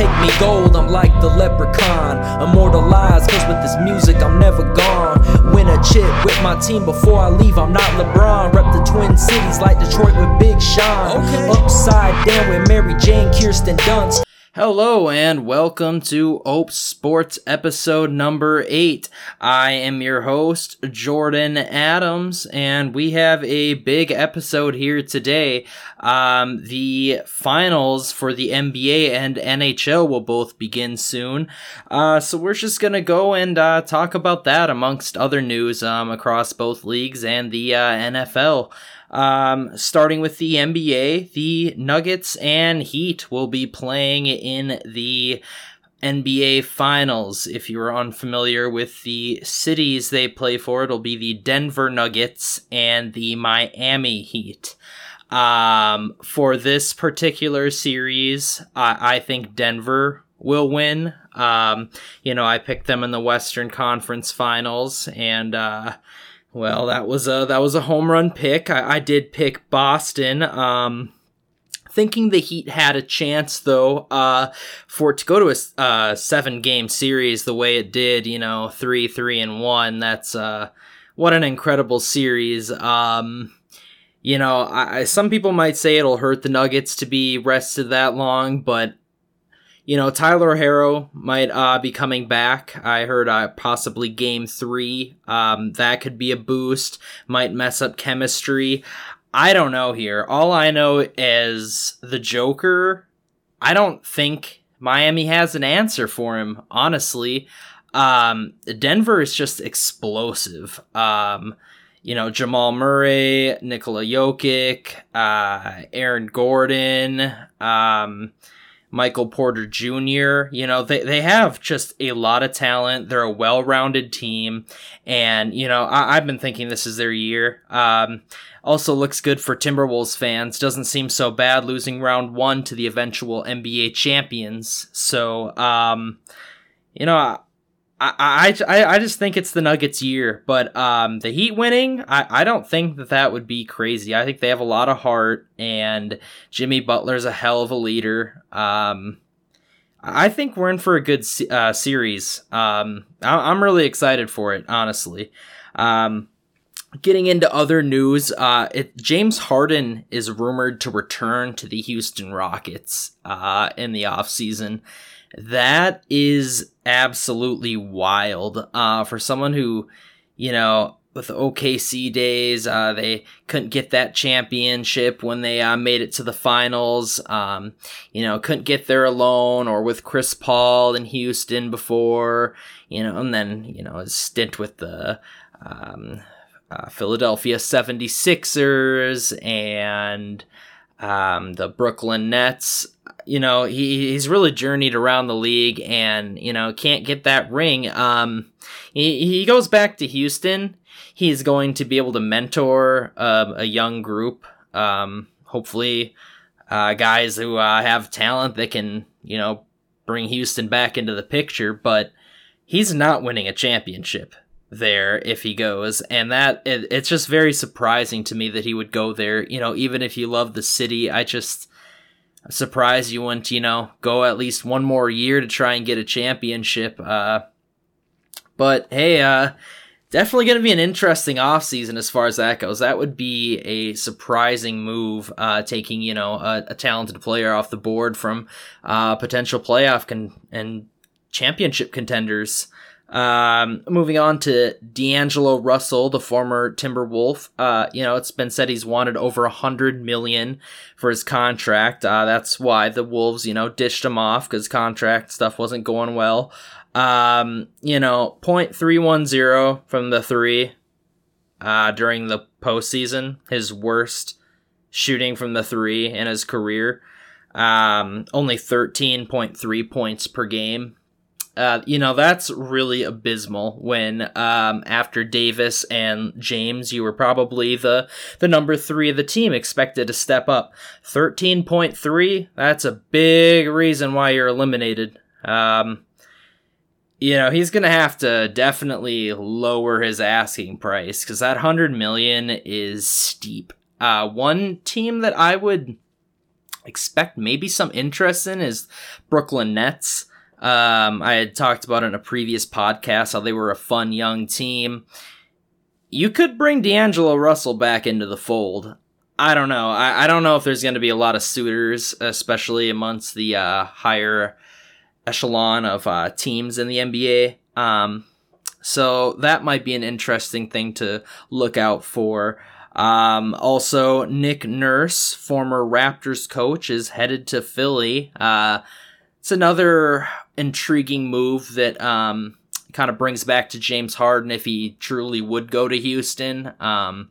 take me gold, I'm like the leprechaun. Immortalized, cause with this music I'm never gone. Win a chip with my team before I leave, I'm not LeBron. Rep the Twin Cities like Detroit with Big Sean. Okay. Upside down with Mary Jane, Kirsten Dunst. Hello and welcome to Ope Sports episode number 8. I am your host, Jordan Adams, and we have a big episode here today. Um, the finals for the NBA and NHL will both begin soon. Uh, so we're just gonna go and uh, talk about that amongst other news um, across both leagues and the uh, NFL. Um, starting with the NBA, the Nuggets and Heat will be playing in the NBA Finals. If you are unfamiliar with the cities they play for, it'll be the Denver Nuggets and the Miami Heat. Um, for this particular series, I, I think Denver will win. Um, you know, I picked them in the Western Conference Finals, and uh, well, that was a that was a home run pick. I, I did pick Boston. Um, thinking the Heat had a chance though, uh, for it to go to a uh, seven game series the way it did. You know, three, three, and one. That's uh, what an incredible series. Um, you know, I, some people might say it'll hurt the Nuggets to be rested that long, but you know, Tyler Herro might uh, be coming back. I heard uh, possibly game three. Um, that could be a boost. Might mess up chemistry. I don't know here. All I know is the Joker. I don't think Miami has an answer for him, honestly. Um, Denver is just explosive. Um, you know, Jamal Murray, Nikola Jokic, uh, Aaron Gordon, um, Michael Porter Jr. You know, they, they have just a lot of talent. They're a well rounded team. And, you know, I, have been thinking this is their year. Um, also looks good for Timberwolves fans. Doesn't seem so bad losing round one to the eventual NBA champions. So, um, you know, I, I, I just think it's the Nuggets' year, but um, the Heat winning, I, I don't think that that would be crazy. I think they have a lot of heart, and Jimmy Butler's a hell of a leader. Um, I think we're in for a good uh, series. Um, I, am really excited for it, honestly. Um, getting into other news, uh, it, James Harden is rumored to return to the Houston Rockets uh, in the offseason. That is absolutely wild. Uh, for someone who, you know, with OKC days, uh, they couldn't get that championship when they uh, made it to the finals. Um, you know, couldn't get there alone or with Chris Paul in Houston before. You know, and then you know his stint with the um, uh, Philadelphia 76ers and um, the Brooklyn Nets you know, he, he's really journeyed around the league and, you know, can't get that ring. Um, he, he goes back to Houston. He's going to be able to mentor uh, a young group. Um, hopefully, uh, guys who uh, have talent that can, you know, bring Houston back into the picture. But he's not winning a championship there if he goes and that it, it's just very surprising to me that he would go there you know even if you love the city i just I'm surprised you wouldn't, you know, go at least one more year to try and get a championship. Uh, but hey, uh, definitely going to be an interesting offseason as far as that goes. That would be a surprising move, uh, taking, you know, a, a, talented player off the board from uh, potential playoff con- and championship contenders. Um, moving on to D'Angelo Russell, the former Timberwolf. Uh, you know, it's been said he's wanted over a hundred million for his contract. Uh, that's why the Wolves, you know, dished him off because contract stuff wasn't going well. Um, you know, point three one zero from the three, uh, during the postseason, his worst shooting from the three in his career. Um, only 13.3 points per game uh, you know, that's really abysmal when um, after Davis and James, you were probably the, the number three of the team expected to step up. 13.3, that's a big reason why you're eliminated. Um, you know, he's going to have to definitely lower his asking price because that 100 million is steep. Uh, one team that I would expect maybe some interest in is Brooklyn Nets. Um, I had talked about in a previous podcast how they were a fun young team. You could bring D'Angelo Russell back into the fold. I don't know. I, I don't know if there's going to be a lot of suitors, especially amongst the uh, higher echelon of uh, teams in the NBA. Um, so that might be an interesting thing to look out for. Um, also, Nick Nurse, former Raptors coach, is headed to Philly. Uh, it's another intriguing move that um, kind of brings back to James Harden if he truly would go to Houston. Um,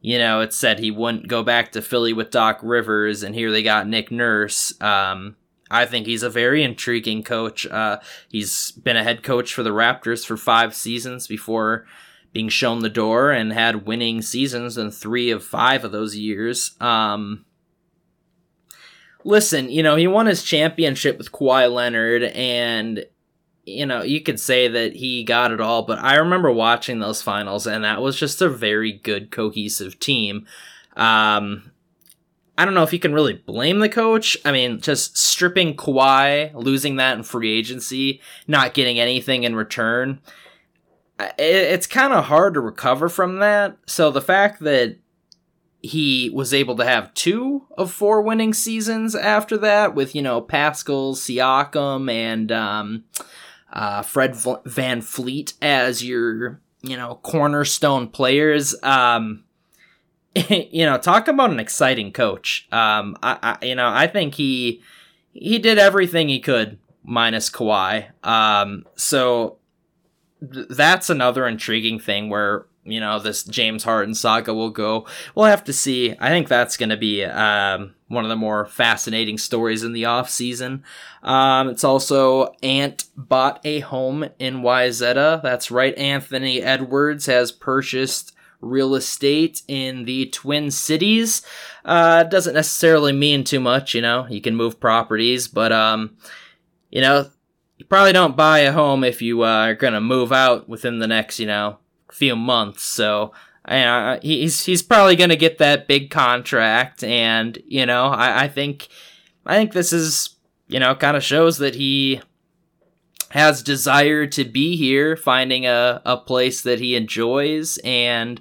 you know, it said he wouldn't go back to Philly with Doc Rivers, and here they got Nick Nurse. Um, I think he's a very intriguing coach. Uh, he's been a head coach for the Raptors for five seasons before being shown the door and had winning seasons in three of five of those years. Um, listen, you know, he won his championship with Kawhi Leonard, and, you know, you could say that he got it all, but I remember watching those finals, and that was just a very good, cohesive team. Um, I don't know if you can really blame the coach. I mean, just stripping Kawhi, losing that in free agency, not getting anything in return. It's kind of hard to recover from that. So the fact that he was able to have two of four winning seasons after that with, you know, Pascal, Siakam, and um, uh, Fred VanVleet as your, you know, cornerstone players. Um, you know, talk about an exciting coach. Um, I, I, you know, I think he he did everything he could minus Kawhi. Um, so th- that's another intriguing thing where you know this James Harden saga will go. We'll have to see. I think that's going to be um, one of the more fascinating stories in the off season. Um, it's also Ant bought a home in Wayzata. That's right. Anthony Edwards has purchased real estate in the Twin Cities. Uh, doesn't necessarily mean too much, you know. You can move properties, but um, you know, you probably don't buy a home if you uh, are gonna move out within the next, you know, few months. So. Uh, he's he's probably gonna get that big contract, and you know I, I think I think this is you know kind of shows that he has desire to be here, finding a, a place that he enjoys, and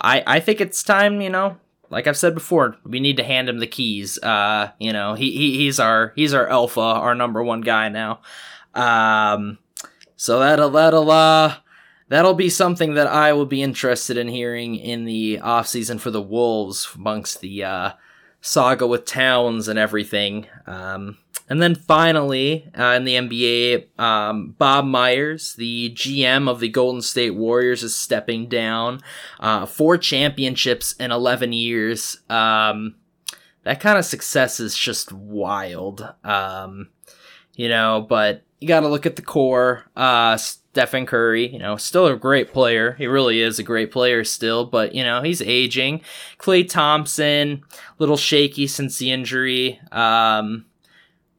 I I think it's time, you know, like I've said before, we need to hand him the keys. Uh, you know, he, he he's our he's our alpha, our number one guy now. Um, so that'll that'll uh that'll be something that I will be interested in hearing in the off season for the Wolves amongst the uh, saga with Towns and everything. Um, and then finally, uh, in the NBA, um, Bob Myers, the GM of the Golden State Warriors, is stepping down. Uh, four championships in 11 years. Um, that kind of success is just wild. Um, you know, but you got to look at the core. Uh, Stephen Curry, you know, still a great player. He really is a great player still, but you know, he's aging. Klay Thompson, little shaky since the injury. Um,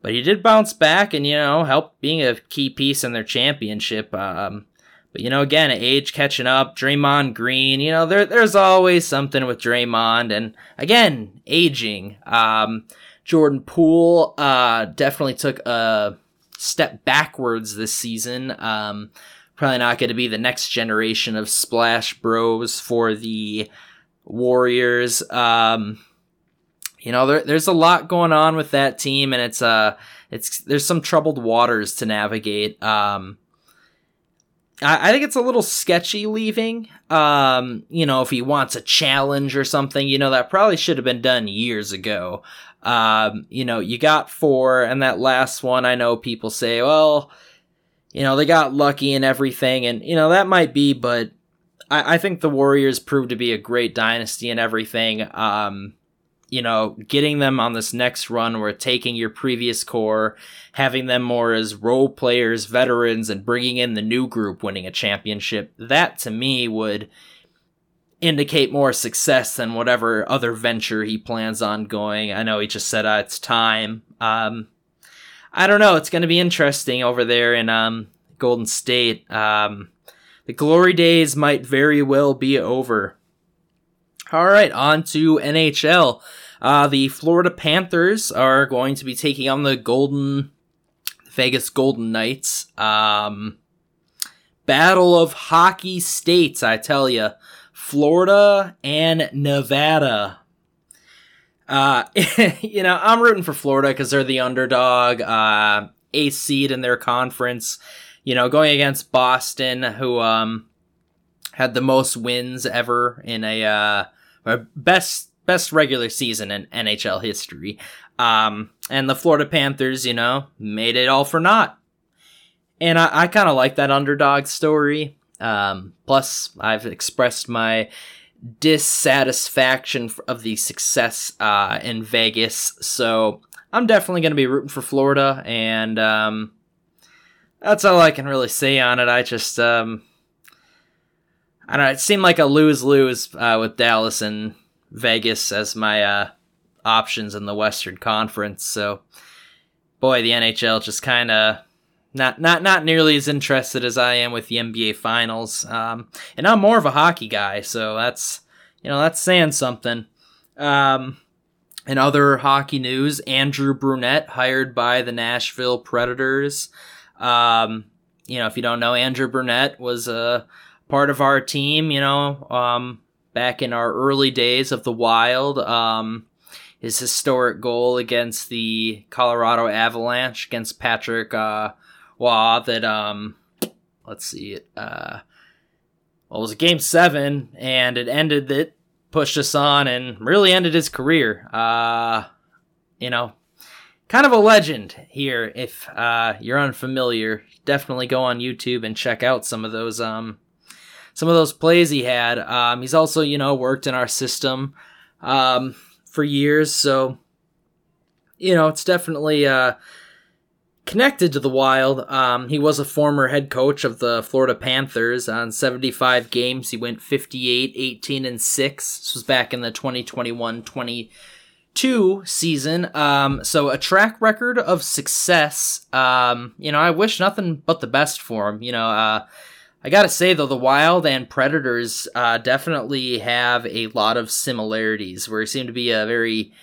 but he did bounce back and you know help being a key piece in their championship. Um, but you know, again, age catching up. Draymond Green, you know, there there's always something with Draymond, and again, aging. Um, Jordan Poole uh, definitely took a step backwards this season. Um, probably not going to be the next generation of Splash Bros for the Warriors. Um, you know, there, there's a lot going on with that team, and it's uh, it's there's some troubled waters to navigate. Um, I, I think it's a little sketchy leaving. Um, you know, if he wants a challenge or something, you know, that probably should have been done years ago. Um, you know, you got four, and that last one, I know people say, well, you know, they got lucky and everything, and you know that might be, but I, I think the Warriors proved to be a great dynasty and everything. Um, you know, getting them on this next run where taking your previous core, having them more as role players, veterans, and bringing in the new group winning a championship, that to me would indicate more success than whatever other venture he plans on going. I know he just said uh, it's time. Um, I don't know. It's going to be interesting over there in um, Golden State. Um, the glory days might very well be over. All right, on to NHL. Uh, the Florida Panthers are going to be taking on the Golden Vegas Golden Knights. Um, battle of hockey states, I tell you. Florida and Nevada. Uh, you know, I'm rooting for Florida because they're the underdog, uh, eighth seed in their conference. You know, going against Boston, who um had the most wins ever in a uh best best regular season in NHL history. Um, and the Florida Panthers, you know, made it all for naught. And I, I kind of like that underdog story. Um, plus, I've expressed my dissatisfaction of the success uh, in Vegas, so I'm definitely going to be rooting for Florida, and um, that's all I can really say on it. I just, um, I don't know, it seemed like a lose lose uh, with Dallas and Vegas as my uh, options in the Western Conference, so boy, the NHL just kind of not not not nearly as interested as I am with the NBA Finals. Um, and I'm more of a hockey guy, so that's you know that's saying something. Um, in other hockey news, Andrew Brunette hired by the Nashville Predators. Um, you know, if you don't know, Andrew Brunette was a part of our team. You know, um, back in our early days of the Wild. Um, his historic goal against the Colorado Avalanche against Patrick uh, Roy that um let's see it uh well it was a game seven and it ended that pushed us on and really ended his career. Uh you know, kind of a legend here if uh you're unfamiliar. Definitely go on YouTube and check out some of those um some of those plays he had. Um he's also, you know, worked in our system um for years, so you know, it's definitely uh connected to the Wild. Um, he was a former head coach of the Florida Panthers. On 75 games, he went 58, 18, and 6. This was back in the 2021 22 season. Um, so a track record of success. Um, you know, I wish nothing but the best for him. You know, uh, I gotta say though, the Wild and Predators uh, definitely have a lot of similarities. Where he seemed to be a very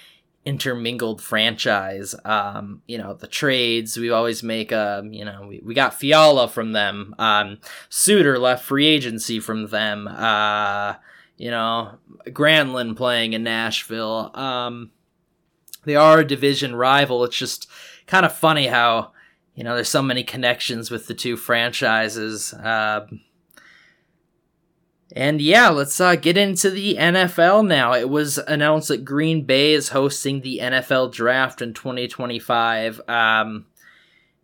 intermingled franchise. Um, you know, the trades, we always make, um, you know, we, we got Fiala from them. Um, Suter left free agency from them. Uh, you know, Granlund playing in Nashville. Um, they are a division rival. It's just kind of funny how, you know, there's so many connections with the two franchises. Uh, and yeah, let's uh, get into the NFL now. It was announced that Green Bay is hosting the NFL draft in 2025. Um,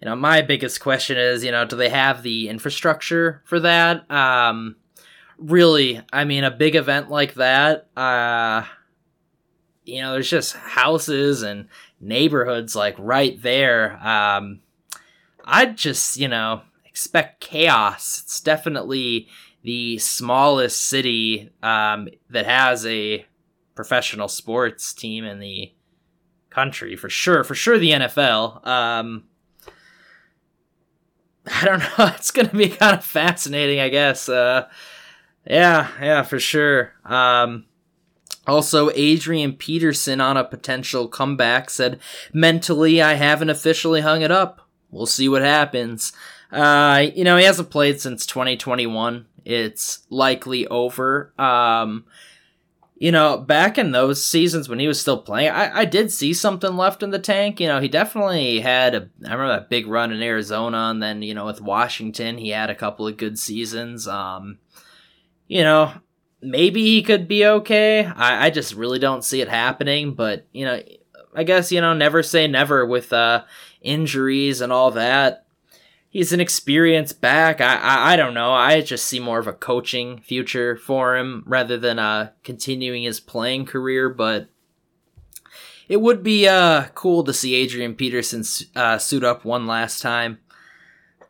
you know, my biggest question is, you know, do they have the infrastructure for that? Um, really, I mean, a big event like that, uh, you know, there's just houses and neighborhoods like right there. Um, I'd just, you know, expect chaos. It's definitely the smallest city um, that has a professional sports team in the country for sure. For sure, the NFL. Um, I don't know. It's going to be kind of fascinating, I guess. Uh, yeah, yeah, for sure. Um, also, Adrian Peterson on a potential comeback said, mentally, I haven't officially hung it up. We'll see what happens. Uh, you know, he hasn't played since 2021 it's likely over. Um, you know, back in those seasons when he was still playing, I, I did see something left in the tank. You know, he definitely had a, I remember that big run in Arizona, and then, you know, with Washington, he had a couple of good seasons. Um, you know, maybe he could be okay. I, I just really don't see it happening, but, you know, I guess, you know, never say never with, uh, injuries and all that he's an experienced back. I, I, I don't know. I just see more of a coaching future for him rather than uh continuing his playing career. But it would be uh cool to see Adrian Peterson uh, suit up one last time.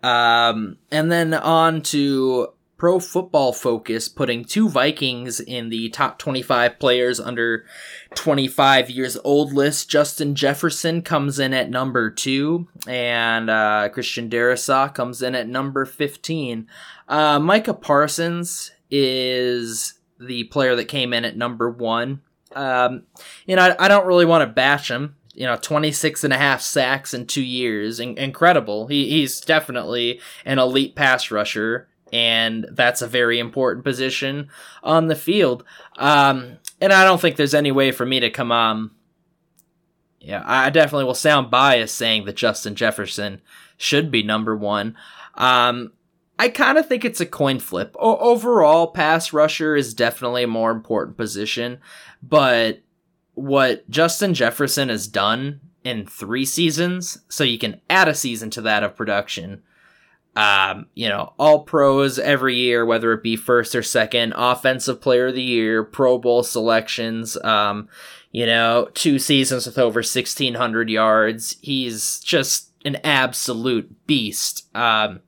Um, and then on to Pro Football Focus putting two Vikings in the top 25 players under 25 years old list. Justin Jefferson comes in at number two, and uh, Christian Darrisaw comes in at number 15. Uh, Micah Parsons is the player that came in at number one. Um, you know, I, I don't really want to bash him. You know, 26 and a half sacks in two years. In- incredible. He, he's definitely an elite pass rusher, and that's a very important position on the field. Um, and I don't think there's any way for me to come on. Yeah, I definitely will sound biased saying that Justin Jefferson should be number one. Um, I kind of think it's a coin flip. O- overall, pass rusher is definitely a more important position, but what Justin Jefferson has done in three seasons, so you can add a season to that of production. Um, you know, all pros every year, whether it be first or second, offensive player of the year, Pro Bowl selections, um, you know, two seasons with over 1,600 yards. He's just an absolute beast. Um,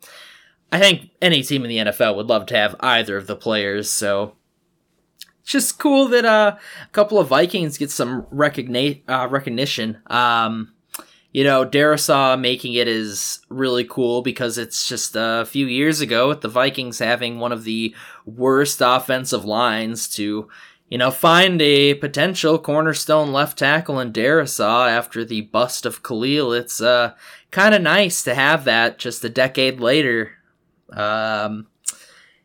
I think any team in the NFL would love to have either of the players, so just cool that uh, a couple of Vikings get some recogni- uh, recognition. Um, you know, Darrisaw making it is really cool because it's just a few years ago with the Vikings having one of the worst offensive lines to, you know, find a potential cornerstone left tackle in Darrisaw after the bust of Khalil. It's uh, kind of nice to have that just a decade later. Um,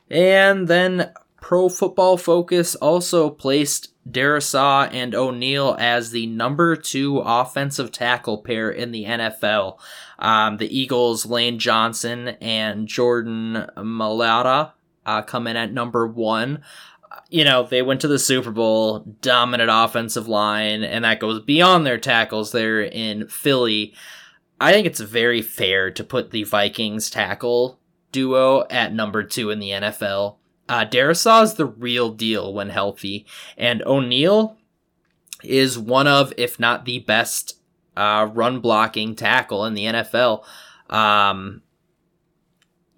and then Pro Football Focus also placed Darrisaw and O'Neill as the number two offensive tackle pair in the NFL. Um, the Eagles' Lane Johnson and Jordan Mailata uh, come in at number one. You know, they went to the Super Bowl, dominant offensive line, and that goes beyond their tackles there in Philly. I think it's very fair to put the Vikings tackle duo at number two in the NFL. Uh, is the real deal when healthy, and O'Neill is one of, if not the best, uh, run blocking tackle in the NFL. Um,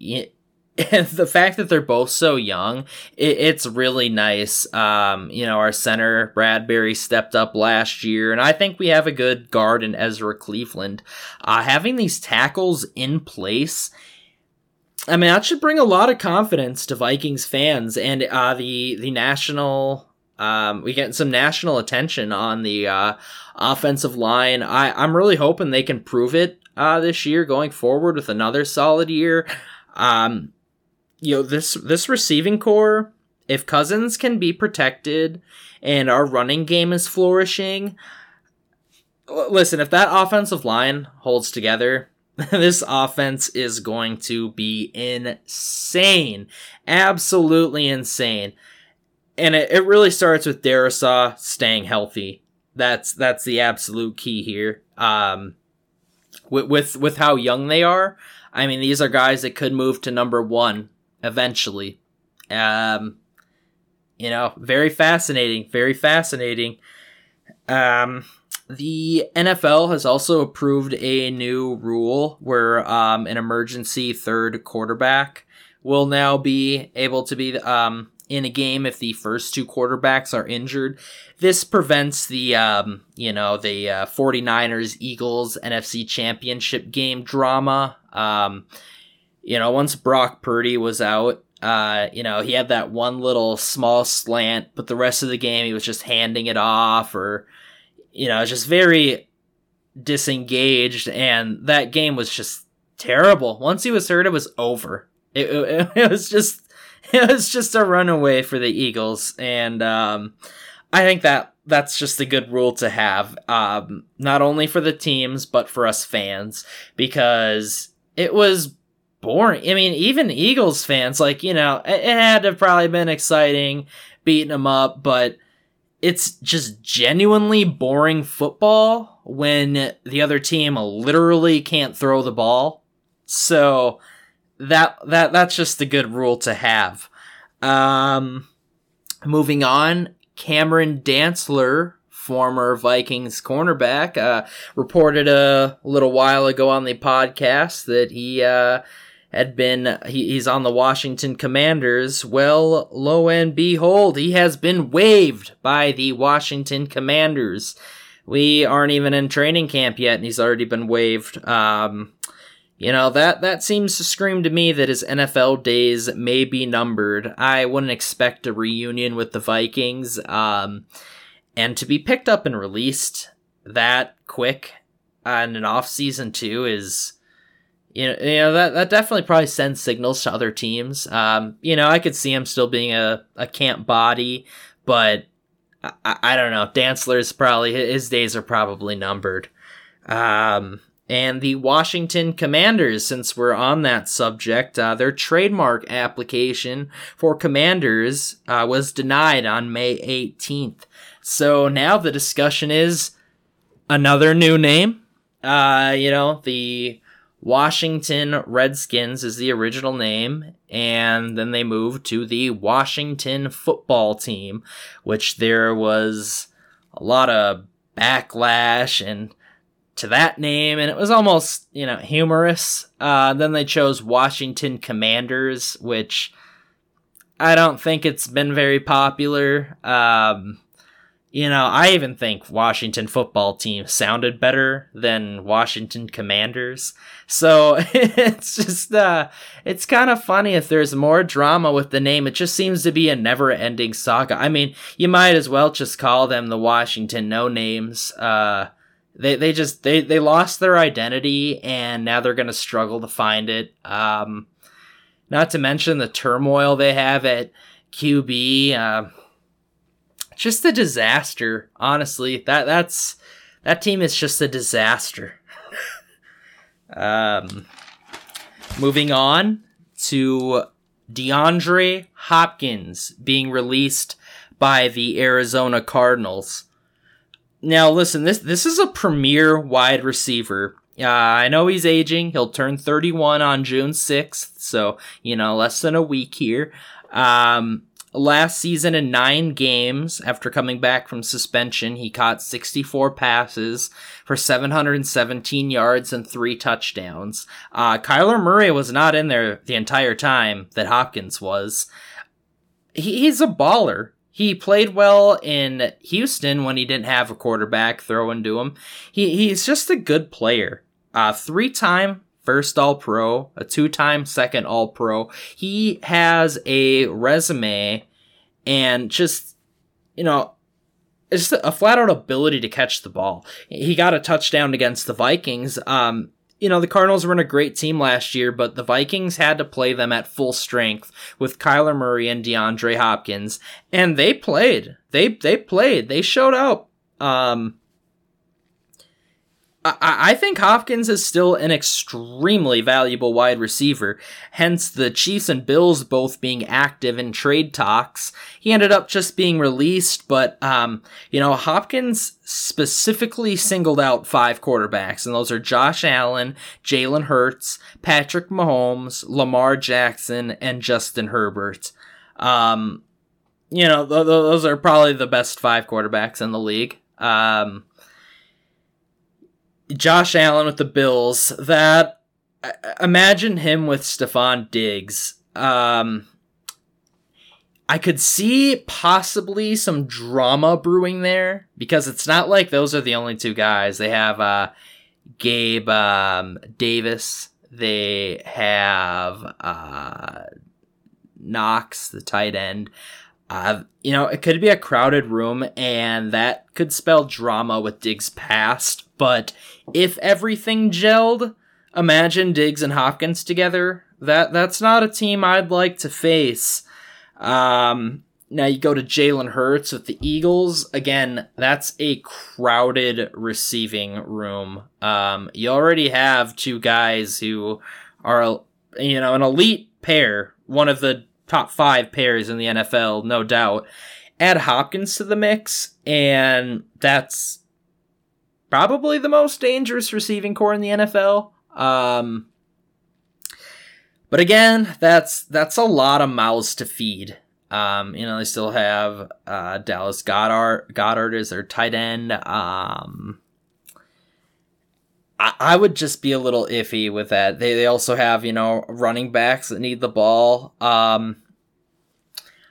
and the fact that they're both so young, it, it's really nice. Um, you know, our center Bradbury stepped up last year, and I think we have a good guard in Ezra Cleveland. Uh, having these tackles in place I mean, that should bring a lot of confidence to Vikings fans and uh, the the national. Um, we get some national attention on the uh, offensive line. I I'm really hoping they can prove it uh, this year, going forward with another solid year. Um, you know this this receiving core. If Cousins can be protected and our running game is flourishing, listen. If that offensive line holds together, this offense is going to be insane. Absolutely insane. And it, it really starts with Darrisaw staying healthy. That's that's the absolute key here. Um, with, with with how young they are, I mean these are guys that could move to number one eventually. Um, you know, very fascinating, very fascinating. Um, the NFL has also approved a new rule where um, an emergency third quarterback will now be able to be um, in a game if the first two quarterbacks are injured. This prevents the, um, you know, the uh, 49ers Eagles NFC Championship game drama. Um, you know, once Brock Purdy was out, uh, you know, he had that one little small slant, but the rest of the game he was just handing it off or you know, just very disengaged, and that game was just terrible. Once he was hurt, it was over. It, it, it was just it was just a runaway for the Eagles, and um, I think that that's just a good rule to have, um, not only for the teams but for us fans, because it was boring. I mean, even Eagles fans, like you know, it, it had to probably been exciting beating them up, but it's just genuinely boring football when the other team literally can't throw the ball. So that that that's just a good rule to have. Um, moving on, Cameron Dantzler, former Vikings cornerback, uh, reported a little while ago on the podcast that he uh, had been he, he's on the Washington Commanders. Well, lo and behold, he has been waived by the Washington Commanders. We aren't even in training camp yet, and he's already been waived. Um, you know that that seems to scream to me that his NFL days may be numbered. I wouldn't expect a reunion with the Vikings. Um, And to be picked up and released that quick on an off season too is you know, you know that that definitely probably sends signals to other teams. Um, you know, I could see him still being a, a camp body, but I, I don't know. Dantzler's probably his days are probably numbered. Um, and the Washington Commanders, since we're on that subject, uh, their trademark application for Commanders uh, was denied on May 18th. So now the discussion is another new name. Uh, you know, the Washington Redskins is the original name, and then they moved to the Washington football team, which there was a lot of backlash and to that name, and it was almost, you know, humorous. Uh, then they chose Washington Commanders, which I don't think it's been very popular. Um, you know, I even think Washington football team sounded better than Washington Commanders. So it's just, uh, it's kind of funny if there's more drama with the name. It just seems to be a never ending saga. I mean, you might as well just call them the Washington No Names. Uh, they they just they they lost their identity and now they're going to struggle to find it um not to mention the turmoil they have at QB uh, just a disaster honestly that that's that team is just a disaster um moving on to DeAndre Hopkins being released by the Arizona Cardinals now, listen, this this is a premier wide receiver. Uh, I know he's aging. He'll turn 31 on June 6th, so you know less than a week here. Um, last season in nine games after coming back from suspension, he caught 64 passes for 717 yards and three touchdowns. Uh, Kyler Murray was not in there the entire time that Hopkins was. He, he's a baller. He played well in Houston when he didn't have a quarterback throwing to him. He he's just a good player. Uh, three time first All Pro, a two time second All Pro. He has a resume and just you know it's just a flat out ability to catch the ball. He got a touchdown against the Vikings. Um, you know, the Cardinals were in a great team last year, but the Vikings had to play them at full strength with Kyler Murray and DeAndre Hopkins, and they played. They they played. They showed up. Um, I, I think Hopkins is still an extremely valuable wide receiver. Hence, the Chiefs and Bills both being active in trade talks. He ended up just being released, but um, you know, Hopkins specifically singled out five quarterbacks, and those are Josh Allen, Jalen Hurts, Patrick Mahomes, Lamar Jackson, and Justin Herbert. Um, you know, th- th- those are probably the best five quarterbacks in the league. Um, Josh Allen with the Bills. That imagine him with Stefon Diggs. Um, I could see possibly some drama brewing there because it's not like those are the only two guys. They have uh, Gabe um, Davis. They have uh, Knox, the tight end. Uh, you know, it could be a crowded room, and that could spell drama with Diggs' past. But if everything gelled, imagine Diggs and Hopkins together. That that's not a team I'd like to face. Um, now you go to Jalen Hurts with the Eagles. Again, that's a crowded receiving room. Um, you already have two guys who are, you know, an elite pair, one of the top five pairs in the NFL, no doubt. Add Hopkins to the mix, and that's probably the most dangerous receiving core in the NFL. Um, but again, that's that's a lot of mouths to feed. Um, you know, they still have uh, Dallas Goedert. Goedert is their tight end. Um, I, I would just be a little iffy with that. They they also have you know running backs that need the ball. Um,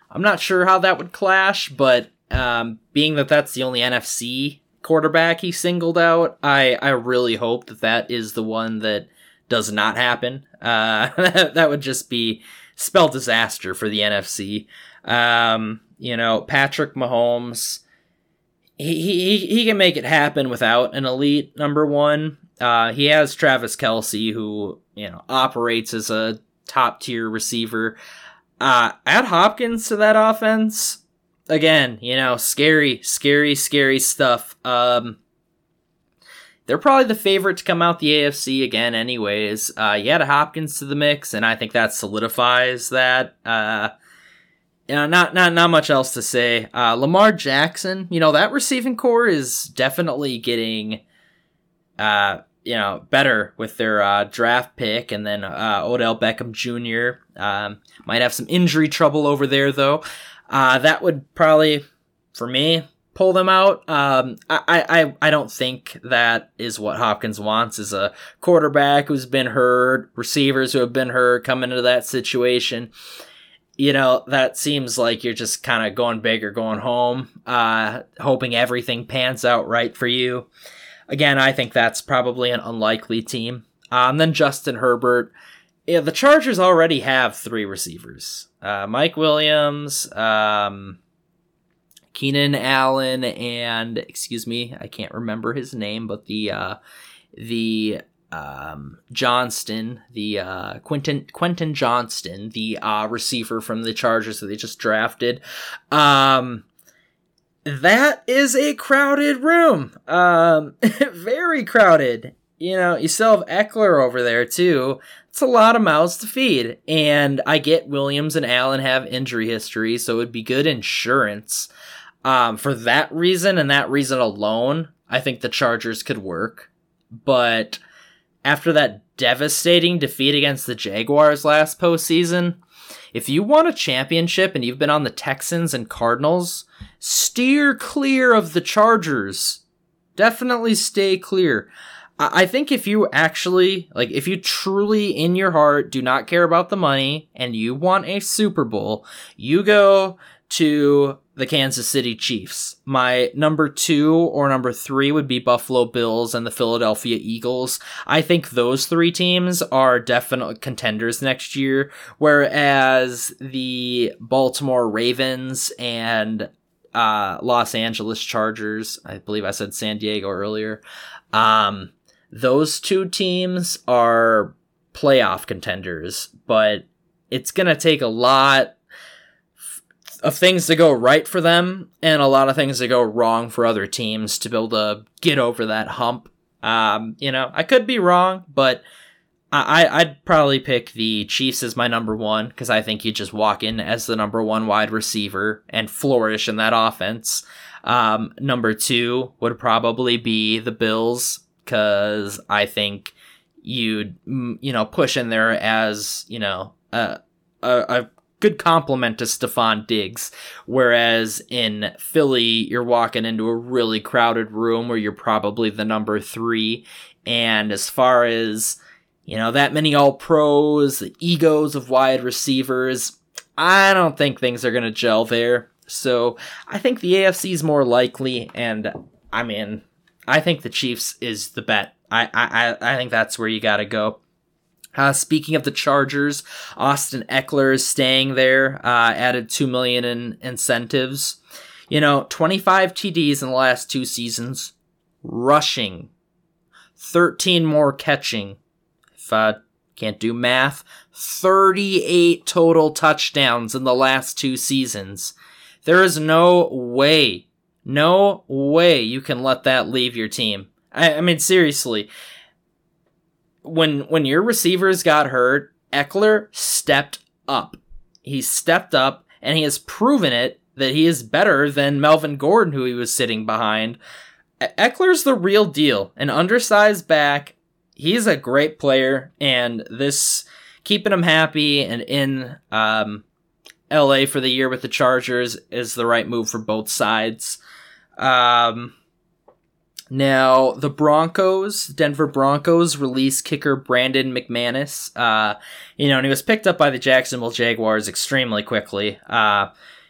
I'm not sure how that would clash, but um, being that that's the only NFC quarterback he singled out, I I really hope that that is the one that does not happen. Uh, that would just be spell disaster for the NFC. Um, you know, Patrick Mahomes. he, he he can make it happen without an elite number one. Uh, he has Travis Kelce, who you know operates as a top tier receiver. Uh, add Hopkins to that offense again. You know, scary, scary, scary stuff. Um, they're probably the favorite to come out the AFC again, anyways. Uh, you add Hopkins to the mix, and I think that solidifies that. Uh, you know, not not not much else to say. Uh, Lamar Jackson, you know, that receiving core is definitely getting, uh, you know, better with their uh, draft pick, and then uh, Odell Beckham Jr. Um, might have some injury trouble over there though. Uh, that would probably, for me, pull them out. Um, I, I, I don't think that is what Hopkins wants is a quarterback who's been hurt, receivers who have been hurt, come into that situation you know, that seems like you're just kind of going big or going home, uh, hoping everything pans out right for you. Again, I think that's probably an unlikely team. Um, then Justin Herbert. Yeah, the Chargers already have three receivers uh, Mike Williams, um, Keenan Allen, and, excuse me, I can't remember his name, but the, uh, the um, Johnston, the uh, Quentin Quentin Johnston, the uh, receiver from the Chargers that they just drafted. Um, that is a crowded room. Um, very crowded. You know, you still have Ekeler over there too. It's a lot of mouths to feed. And I get Williams and Allen have injury history, so it would be good insurance. Um, for that reason and that reason alone, I think the Chargers could work. But after that devastating defeat against the Jaguars last postseason, if you want a championship and you've been on the Texans and Cardinals, steer clear of the Chargers. Definitely stay clear. I think if you actually, like, if you truly in your heart do not care about the money and you want a Super Bowl, you go to the Kansas City Chiefs. My number two or number three would be Buffalo Bills and the Philadelphia Eagles. I think those three teams are definite contenders next year, whereas the Baltimore Ravens and uh, Los Angeles Chargers, I believe I said San Diego earlier, um, those two teams are playoff contenders, but it's going to take a lot of things to go right for them and a lot of things to go wrong for other teams to be able to get over that hump. Um, you know, I could be wrong, but I, I'd probably pick the Chiefs as my number one because I think you just walk in as the number one wide receiver and flourish in that offense. Um, number two would probably be the Bills because I think you'd, you know, push in there as, you know, a, a, a good compliment to Stefon Diggs. Whereas in Philly, you're walking into a really crowded room where you're probably the number three. And as far as, you know, that many all pros, the egos of wide receivers, I don't think things are going to gel there. So I think the AFC is more likely. And I mean, I think the Chiefs is the bet. I, I, I think that's where you got to go. Uh, speaking of the Chargers, Austin Ekeler is staying there. Uh, added two million in incentives. You know, 25 TDs in the last two seasons, rushing, 13 more catching. If I can't do math, 38 total touchdowns in the last two seasons. There is no way, no way you can let that leave your team. I, I mean, seriously when when your receivers got hurt, Ekeler stepped up. He stepped up and he has proven it that he is better than Melvin Gordon, who he was sitting behind. Ekeler's the real deal. An undersized back. He's a great player, and this keeping him happy and in um, LA for the year with the Chargers is the right move for both sides. Um, now, the Broncos, Denver Broncos, released kicker Brandon McManus. Uh, you know, and he was picked up by the Jacksonville Jaguars extremely quickly. Uh,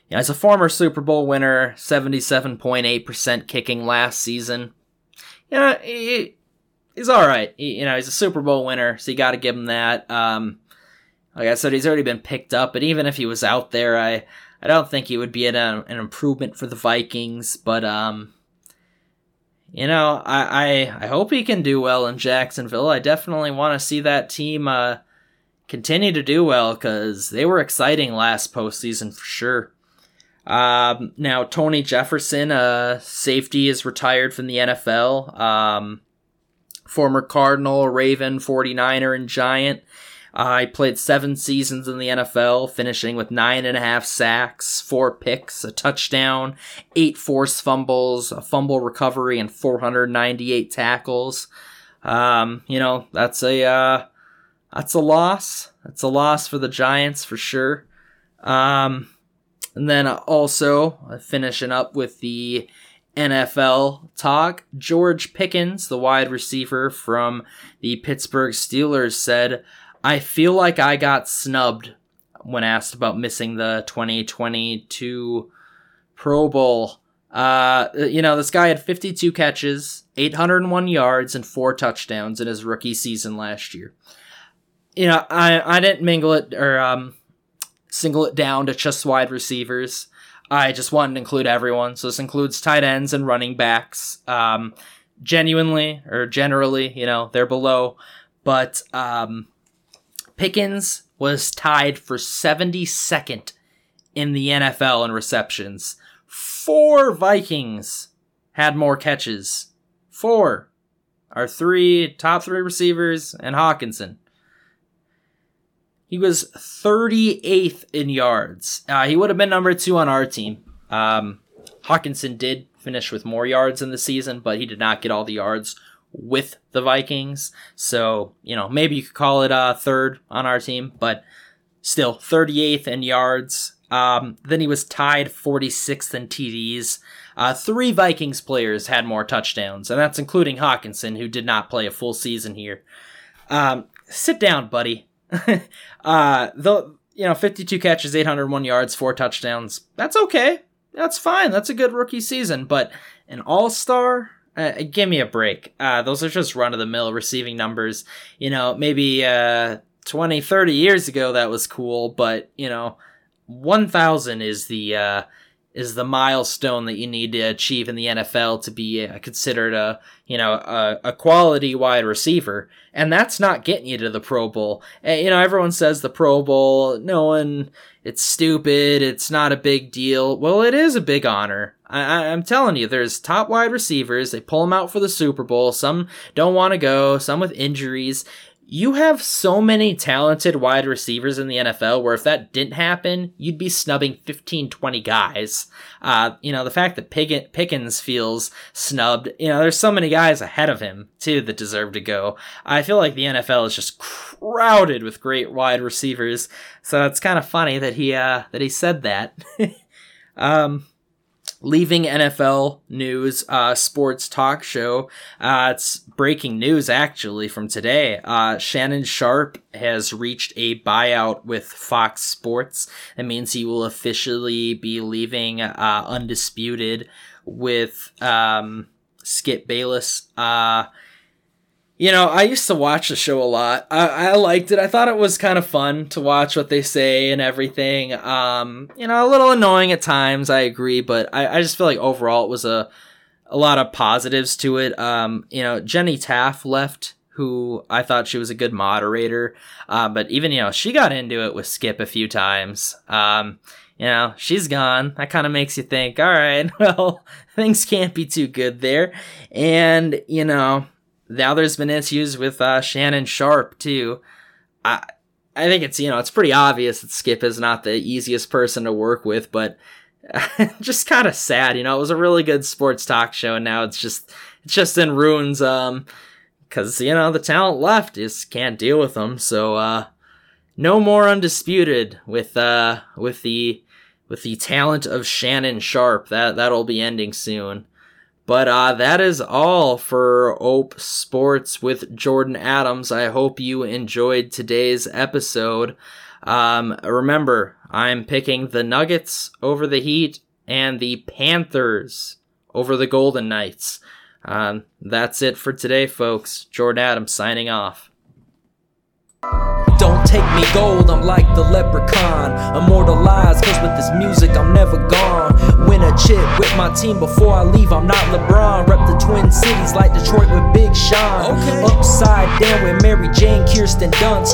you know, as a former Super Bowl winner, 77.8% kicking last season. You know, he, he's all right. He, you know, he's a Super Bowl winner, so you got to give him that. Um, like I said, he's already been picked up, but even if he was out there, I, I don't think he would be an, an improvement for the Vikings. But um, you know, I, I, I hope he can do well in Jacksonville. I definitely want to see that team uh, continue to do well because they were exciting last postseason for sure. Um, now, Tony Jefferson, uh, safety, is retired from the NFL. Um, former Cardinal, Raven, 49er, and Giant. He played seven seasons in the NFL, finishing with nine and a half sacks, four picks, a touchdown, eight forced fumbles, a fumble recovery, and 498 tackles. Um, you know, that's a uh, that's a loss. That's a loss for the Giants for sure. Um, and then also uh, finishing up with the NFL talk, George Pickens, the wide receiver from the Pittsburgh Steelers, said, I feel like I got snubbed when asked about missing the 2022 Pro Bowl. Uh, you know, this guy had 52 catches, 801 yards, and four touchdowns in his rookie season last year. You know, I, I didn't mingle it or um, single it down to just wide receivers. I just wanted to include everyone. So this includes tight ends and running backs. Um, genuinely or generally, you know, they're below. But um, Pickens was tied for 72nd in the NFL in receptions. Four Vikings had more catches. Four. Our three top three receivers and Hockenson. He was 38th in yards. Uh, he would have been number two on our team. Um, Hockenson did finish with more yards in the season, but he did not get all the yards with the Vikings. So, you know, maybe you could call it a third on our team, but still 38th in yards. Um, then he was tied 46th in TDs. Uh, three Vikings players had more touchdowns, and that's including Hockenson, who did not play a full season here. Um, sit down, buddy. uh, the you know, 52 catches, 801 yards, four touchdowns. That's okay. That's fine. That's a good rookie season. But an all star, uh, give me a break. Uh, those are just run of the mill receiving numbers. You know, maybe uh, 20, 30 years ago that was cool, but, you know, 1,000 is the. Uh, is the milestone that you need to achieve in the NFL to be uh, considered a you know a, a, quality wide receiver, and that's not getting you to the Pro Bowl. And, you know, everyone says the Pro Bowl, no one, it's stupid, it's not a big deal. Well, it is a big honor. I, I'm telling you, there's top wide receivers. They pull them out for the Super Bowl. Some don't want to go. Some with injuries you have so many talented wide receivers in the NFL where if that didn't happen, you'd be snubbing 15, 20 guys. Uh, you know, the fact that Pickens feels snubbed, you know, there's so many guys ahead of him, too, that deserve to go. I feel like the NFL is just crowded with great wide receivers. So it's kind of funny that he, uh, that he said that. um, leaving NFL news, uh, sports talk show. Uh, it's breaking news actually from today. Uh, Shannon Sharpe has reached a buyout with Fox Sports. That means he will officially be leaving uh, Undisputed with um, Skip Bayless. You know, I used to watch the show a lot. I, I liked it. I thought it was kind of fun to watch what they say and everything. Um, you know, a little annoying at times, I agree, but I, I just feel like overall it was a a lot of positives to it. Um, you know, Jenny Taft left, who I thought she was a good moderator. Uh, but even, you know, she got into it with Skip a few times. Um, you know, she's gone. That kind of makes you think, all right, well, things can't be too good there. And, you know, now there's been issues with uh, Shannon Sharpe too. I I think it's you know it's pretty obvious that Skip is not the easiest person to work with, but just kind of sad. You know, it was a really good sports talk show, and now it's just it's just in ruins. Um, because you know the talent left just can't deal with them. So uh, no more undisputed with uh with the with the talent of Shannon Sharpe. That that'll be ending soon. But uh, that is all for Ope Sports with Jordan Adams. I hope you enjoyed today's episode. Um, remember, I'm picking the Nuggets over the Heat and the Panthers over the Golden Knights. Um, that's it for today, folks. Jordan Adams signing off take me gold, I'm like the leprechaun. Immortalized, cause with this music I'm never gone. Win a chip with my team before I leave, I'm not LeBron. Rep the Twin Cities like Detroit with Big Sean. Okay. Upside down with Mary Jane, Kirsten Dunst.